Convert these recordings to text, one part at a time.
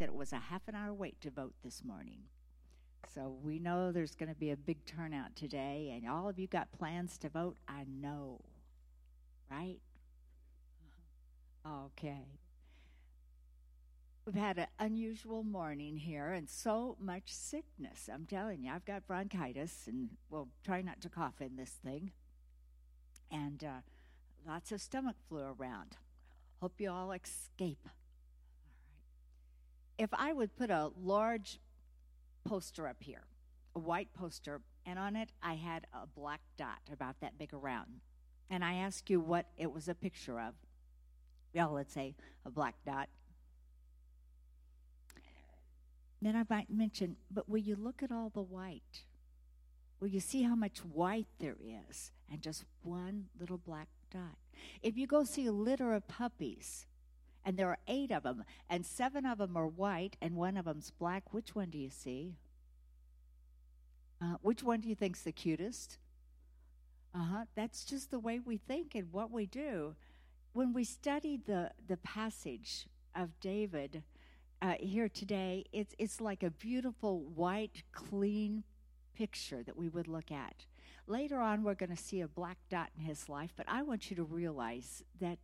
said it was a half an hour wait to vote this morning. So we know there's going to be a big turnout today, and all of you got plans to vote. I know, right? Okay. We've had an unusual morning here and so much sickness. I'm telling you, I've got bronchitis, and we'll try not to cough in this thing. And uh, lots of stomach flu around. Hope you all escape. If I would put a large poster up here, a white poster, and on it I had a black dot about that big around. And I ask you what it was a picture of. Well, let's say a black dot. Then I might mention, but will you look at all the white? Will you see how much white there is and just one little black dot? If you go see a litter of puppies, and there are eight of them, and seven of them are white and one of them's black, which one do you see? Uh, which one do you think's the cutest? Uh huh. That's just the way we think and what we do. When we study the, the passage of David uh, here today, it's, it's like a beautiful, white, clean picture that we would look at. Later on, we're going to see a black dot in his life, but I want you to realize that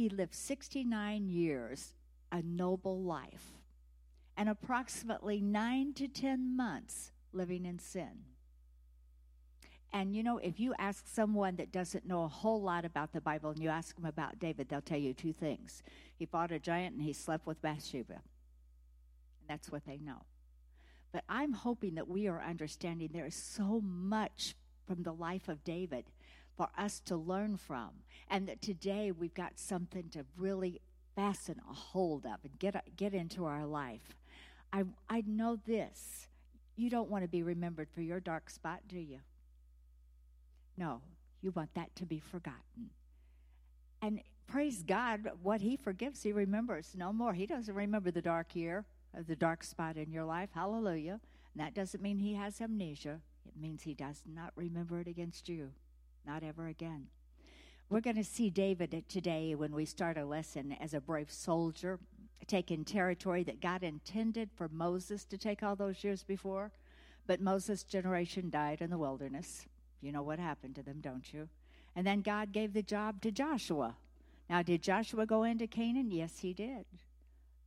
he lived 69 years, a noble life, and approximately nine to 10 months living in sin. And you know, if you ask someone that doesn't know a whole lot about the Bible and you ask them about David, they'll tell you two things. He fought a giant and he slept with Bathsheba. And that's what they know. But I'm hoping that we are understanding there is so much from the life of David for us to learn from. And that today we've got something to really fasten a hold of and get, get into our life. I, I know this. You don't want to be remembered for your dark spot, do you? No, you want that to be forgotten. And praise God, what He forgives, He remembers no more. He doesn't remember the dark year, uh, the dark spot in your life. Hallelujah. And that doesn't mean He has amnesia, it means He does not remember it against you. Not ever again. We're going to see David today when we start a lesson as a brave soldier, taking territory that God intended for Moses to take all those years before. But Moses' generation died in the wilderness. You know what happened to them, don't you? And then God gave the job to Joshua. Now, did Joshua go into Canaan? Yes, he did.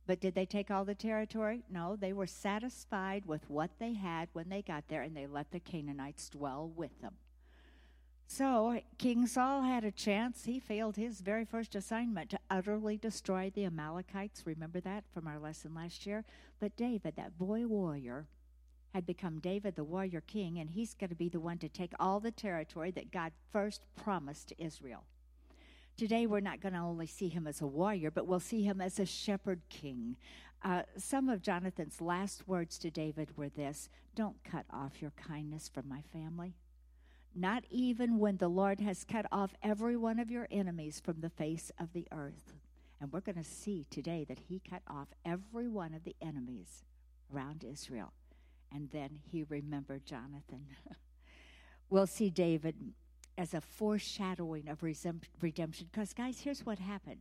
But did they take all the territory? No, they were satisfied with what they had when they got there, and they let the Canaanites dwell with them. So King Saul had a chance. He failed his very first assignment to utterly destroy the Amalekites. Remember that from our lesson last year? But David, that boy warrior, had become David the warrior king, and he's going to be the one to take all the territory that God first promised to Israel. Today, we're not going to only see him as a warrior, but we'll see him as a shepherd king. Uh, some of Jonathan's last words to David were this Don't cut off your kindness from my family not even when the Lord has cut off every one of your enemies from the face of the earth. And we're going to see today that he cut off every one of the enemies around Israel. And then he remembered Jonathan. we'll see David as a foreshadowing of redemption. Because, guys, here's what happened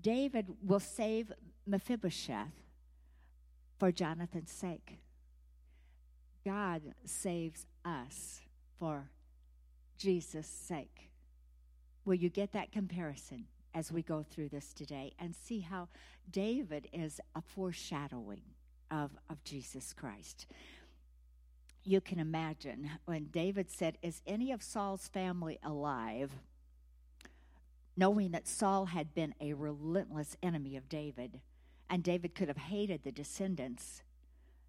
David will save Mephibosheth for Jonathan's sake. God saves us for Jesus' sake. Will you get that comparison as we go through this today and see how David is a foreshadowing of, of Jesus Christ? You can imagine when David said, Is any of Saul's family alive? Knowing that Saul had been a relentless enemy of David, and David could have hated the descendants,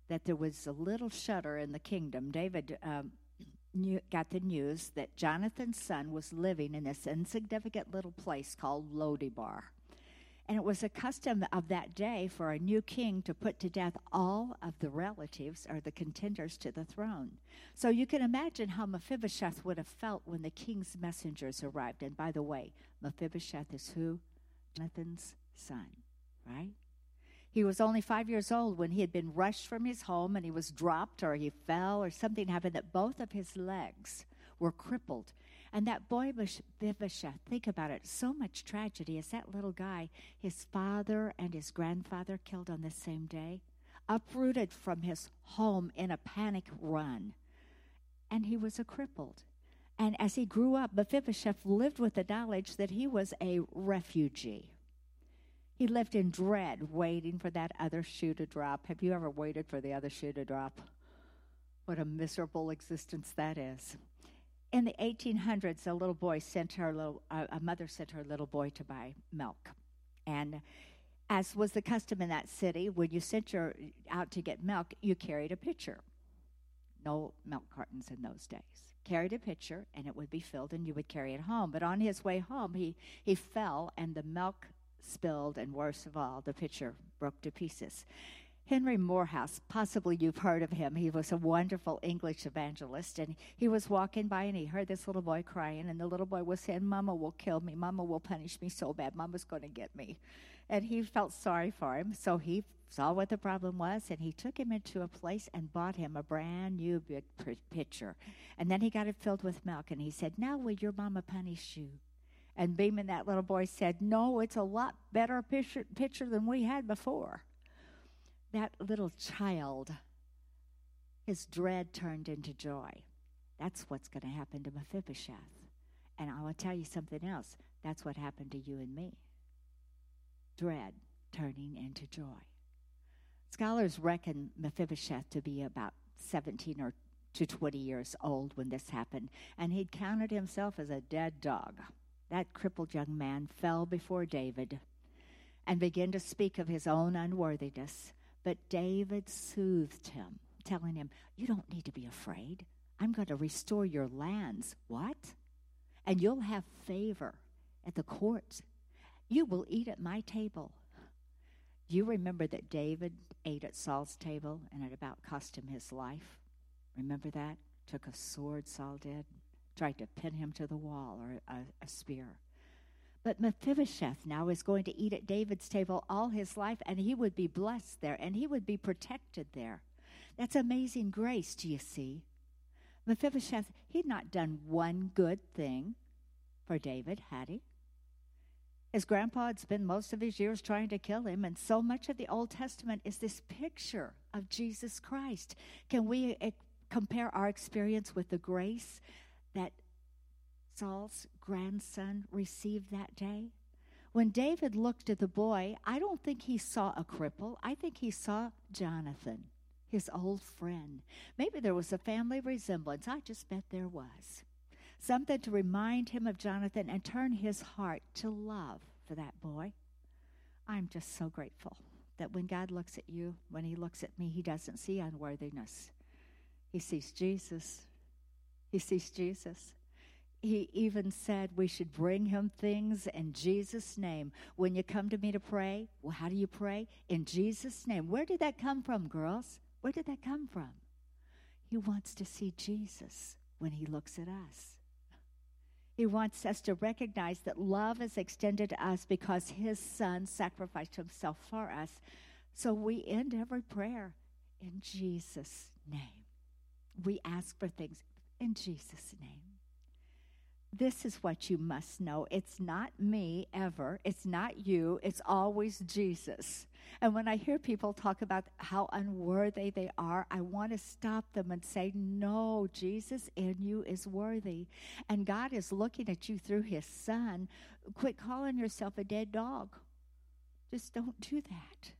that there was a little shudder in the kingdom. David um, knew, got the news that Jonathan's son was living in this insignificant little place called Lo Debar. And it was a custom of that day for a new king to put to death all of the relatives or the contenders to the throne. So you can imagine how Mephibosheth would have felt when the king's messengers arrived. And by the way, Mephibosheth is who? Jonathan's son, right? He was only five years old when he had been rushed from his home and he was dropped or he fell or something happened that both of his legs were crippled. And that boy Mephibosheth, think about it, so much tragedy as that little guy, his father and his grandfather killed on the same day. uprooted from his home in a panic run. And he was a crippled. And as he grew up, Mephibosheth lived with the knowledge that he was a refugee. He lived in dread, waiting for that other shoe to drop. Have you ever waited for the other shoe to drop? What a miserable existence that is. In the 1800s, a little boy sent her little, uh, a mother sent her little boy to buy milk, and as was the custom in that city, when you sent your out to get milk, you carried a pitcher. No milk cartons in those days carried a pitcher and it would be filled and you would carry it home. But on his way home, he, he fell and the milk spilled, and worst of all, the pitcher broke to pieces. Henry Moorhouse, possibly you've heard of him. He was a wonderful English evangelist, and he was walking by and he heard this little boy crying, and the little boy was saying, Mama will kill me. Mama will punish me so bad. Mama's going to get me. And he felt sorry for him, so he saw what the problem was, and he took him into a place and bought him a brand new big pitcher. And then he got it filled with milk, and he said, Now will your mama punish you? And Beeman, that little boy, said, No, it's a lot better picture, pitcher than we had before. That little child, his dread turned into joy. That's what's going to happen to Mephibosheth. And I will tell you something else. That's what happened to you and me. Dread turning into joy. Scholars reckon Mephibosheth to be about 17 or to 20 years old when this happened, and he'd counted himself as a dead dog. That crippled young man fell before David and began to speak of his own unworthiness. But David soothed him, telling him, You don't need to be afraid. I'm going to restore your lands. What? And you'll have favor at the courts. You will eat at my table you remember that David ate at Saul's table and it about cost him his life? Remember that? Took a sword, Saul did, tried to pin him to the wall or a, a spear. But Mephibosheth now is going to eat at David's table all his life, and he would be blessed there, and he would be protected there. That's amazing grace, do you see? Mephibosheth, he'd not done one good thing for David, had he? His grandpa had spent most of his years trying to kill him, and so much of the Old Testament is this picture of Jesus Christ. Can we uh, compare our experience with the grace that Saul's grandson received that day? When David looked at the boy, I don't think he saw a cripple. I think he saw Jonathan, his old friend. Maybe there was a family resemblance. I just bet there was something to remind him of Jonathan and turn his heart to love for that boy. I'm just so grateful that when God looks at you, when He looks at me, He doesn't see unworthiness. He sees Jesus. He sees Jesus. He even said we should bring him things in Jesus' name. When you come to me to pray, well, how do you pray? In Jesus' name. Where did that come from, girls? Where did that come from? He wants to see Jesus when he looks at us. He wants us to recognize that love is extended to us because his son sacrificed himself for us. So we end every prayer in Jesus' name. We ask for things in Jesus' name this is what you must know. It's not me ever. It's not you. It's always Jesus. And when I hear people talk about how unworthy they are, I want to stop them and say, No, Jesus in you is worthy. And God is looking at you through his son. Quit calling yourself a dead dog. Just don't do that.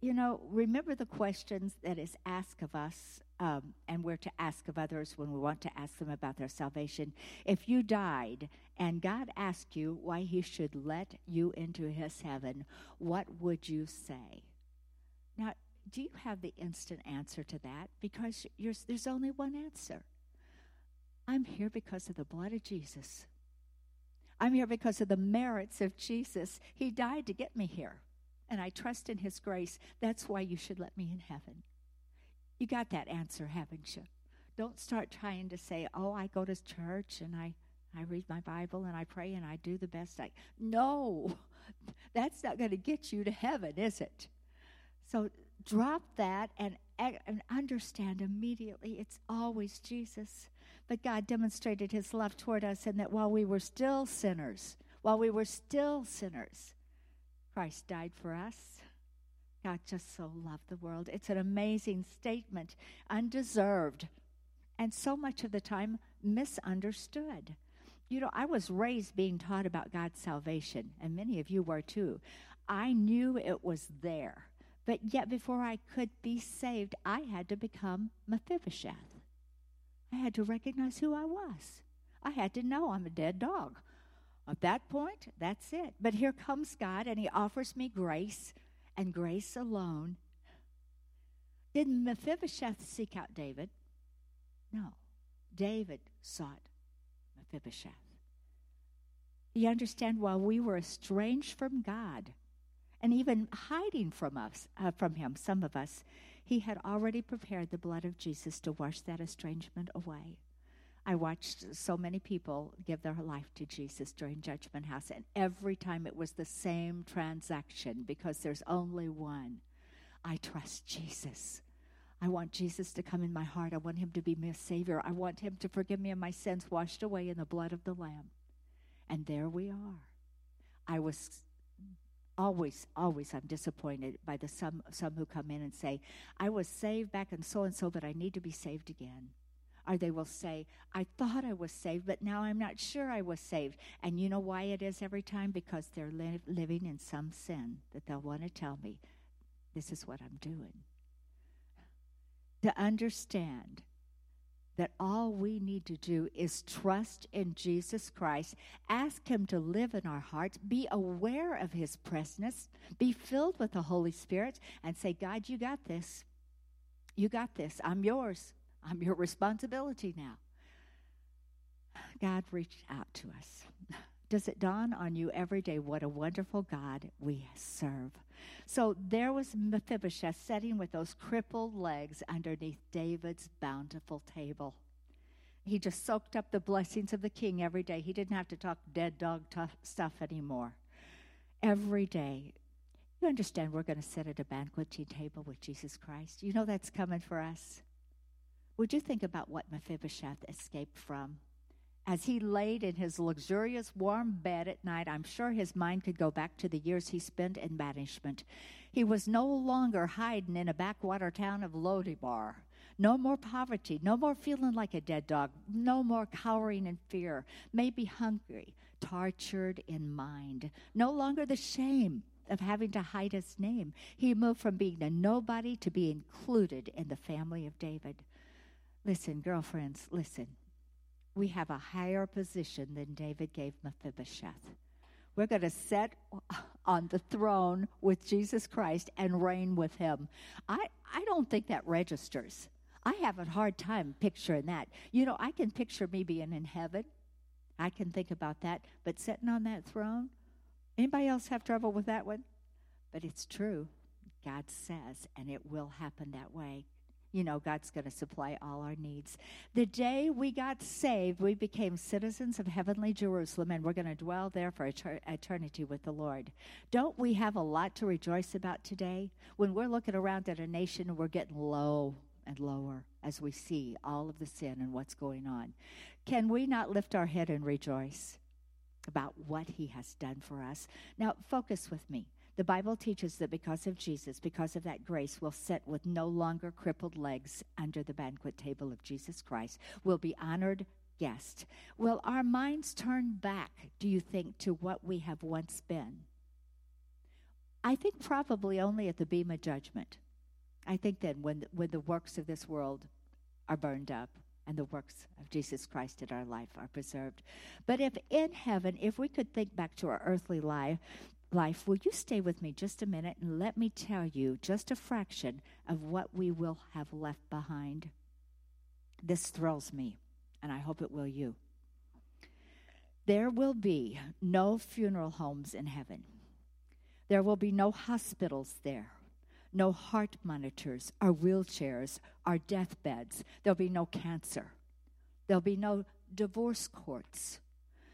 You know, remember the questions that is asked of us um, and we're to ask of others when we want to ask them about their salvation. If you died and God asked you why He should let you into His heaven, what would you say? Now, do you have the instant answer to that? Because there's only one answer. I'm here because of the blood of Jesus. I'm here because of the merits of Jesus. He died to get me here, and I trust in His grace. That's why you should let me in heaven. You got that answer, haven't you? Don't start trying to say, oh, I go to church and I, I read my Bible and I pray and I do the best I. No, that's not going to get you to heaven, is it? So drop that and, and understand immediately it's always Jesus. But God demonstrated his love toward us in that while we were still sinners, while we were still sinners, Christ died for us. God just so loved the world. It's an amazing statement, undeserved, and so much of the time misunderstood. You know, I was raised being taught about God's salvation, and many of you were too. I knew it was there, but yet before I could be saved, I had to become Mephibosheth. I had to recognize who I was. I had to know I'm a dead dog. At that point, that's it. But here comes God, and He offers me grace and grace alone. Did Mephibosheth seek out David? No. David sought Mephibosheth. You understand, while we were estranged from God and even hiding from us, uh, from Him, some of us, He had already prepared the blood of Jesus to wash that estrangement away. I watched so many people give their life to Jesus during Judgment House, and every time it was the same transaction because there's only one. I trust Jesus. I want Jesus to come in my heart. I want him to be my Savior. I want him to forgive me of my sins washed away in the blood of the Lamb. And there we are. I was always, always, I'm disappointed by the some, some who come in and say, I was saved back in so and so, but I need to be saved again. Or they will say, I thought I was saved, but now I'm not sure I was saved. And you know why it is every time? Because they're li- living in some sin that they'll want to tell me, this is what I'm doing. To understand that all we need to do is trust in Jesus Christ, ask Him to live in our hearts, be aware of His presence, be filled with the Holy Spirit, and say, God, you got this. You got this. I'm yours. I'm your responsibility now. God reached out to us. Does it dawn on you every day what a wonderful God we serve? So there was Mephibosheth sitting with those crippled legs underneath David's bountiful table. He just soaked up the blessings of the king every day. He didn't have to talk dead dog stuff anymore. Every day. You understand we're going to sit at a banqueting table with Jesus Christ. You know that's coming for us. Would you think about what Mephibosheth escaped from? As he laid in his luxurious warm bed at night, I'm sure his mind could go back to the years he spent in banishment. He was no longer hiding in a backwater town of Lo Debar. No more poverty, no more feeling like a dead dog, no more cowering in fear, maybe hungry, tortured in mind, no longer the shame of having to hide his name. He moved from being a nobody to be included in the family of David. Listen, girlfriends, listen. We have a higher position than David gave Mephibosheth. We're going to sit on the throne with Jesus Christ and reign with him. I, I don't think that registers. I have a hard time picturing that. You know, I can picture me being in heaven. I can think about that. But sitting on that throne, anybody else have trouble with that one? But it's true. God says, and it will happen that way you know, God's going to supply all our needs. The day we got saved, we became citizens of heavenly Jerusalem, and we're going to dwell there for eternity with the Lord. Don't we have a lot to rejoice about today? When we're looking around at a nation, we're getting low and lower as we see all of the sin and what's going on. Can we not lift our head and rejoice about what He has done for us? Now, focus with me. The Bible teaches that because of Jesus, because of that grace, we'll sit with no longer crippled legs under the banquet table of Jesus Christ. We'll be honored guests. Will our minds turn back, do you think, to what we have once been? I think probably only at the beam of judgment. I think then when, when the works of this world are burned up and the works of Jesus Christ in our life are preserved. But if in heaven, if we could think back to our earthly life, life, will you stay with me just a minute and let me tell you just a fraction of what we will have left behind? This thrills me, and I hope it will you. There will be no funeral homes in heaven. There will be no hospitals there, no heart monitors or wheelchairs or deathbeds. There'll be no cancer. There'll be no divorce courts,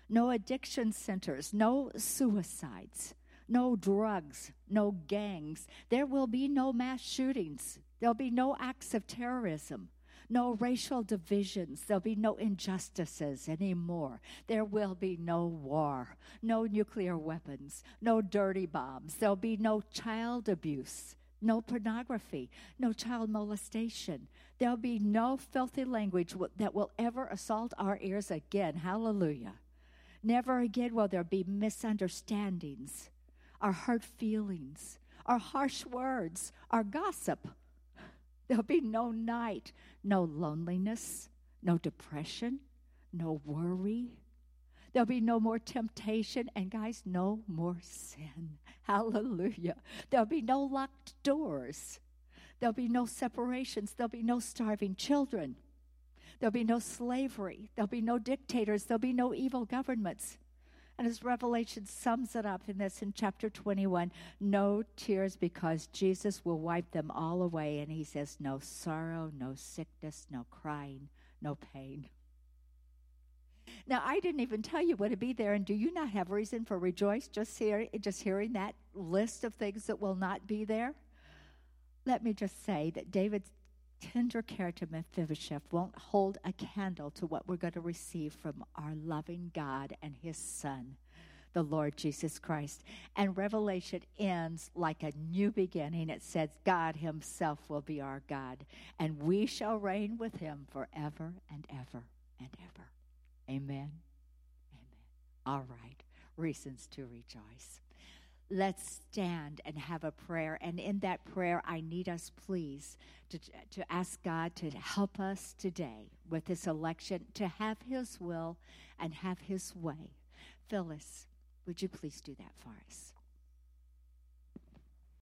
no addiction centers, no suicides no drugs, no gangs. There will be no mass shootings. There'll be no acts of terrorism, no racial divisions. There'll be no injustices anymore. There will be no war, no nuclear weapons, no dirty bombs. There'll be no child abuse. no pornography, no child molestation. There'll be no filthy language that will ever assault our ears again. Hallelujah. Never again will there be misunderstandings, our hurt feelings, our harsh words, our gossip. There'll be no night, no loneliness, no depression, no worry. There'll be no more temptation, and guys, no more sin. Hallelujah. There'll be no locked doors. There'll be no separations. There'll be no starving children. There'll be no slavery. There'll be no dictators. There'll be no evil governments. And as Revelation sums it up in this in chapter 21, no tears because Jesus will wipe them all away. And he says, no sorrow, no sickness, no crying, no pain. Now, I didn't even tell you what to be there, and do you not have reason for rejoice just, hear, just hearing that list of things that will not be there? Let me just say that David's tender care to Mephibosheth won't hold a candle to what we're going to receive from our loving God and his Son, the Lord Jesus Christ. And Revelation ends like a new beginning. It says, God himself will be our God, and we shall reign with him forever and ever and ever. Amen. Amen. All right. Reasons to rejoice. Let's stand and have a prayer. And in that prayer, I need us, please, to, to ask God to help us today with this election to have His will and have His way. Phyllis, would you please do that for us?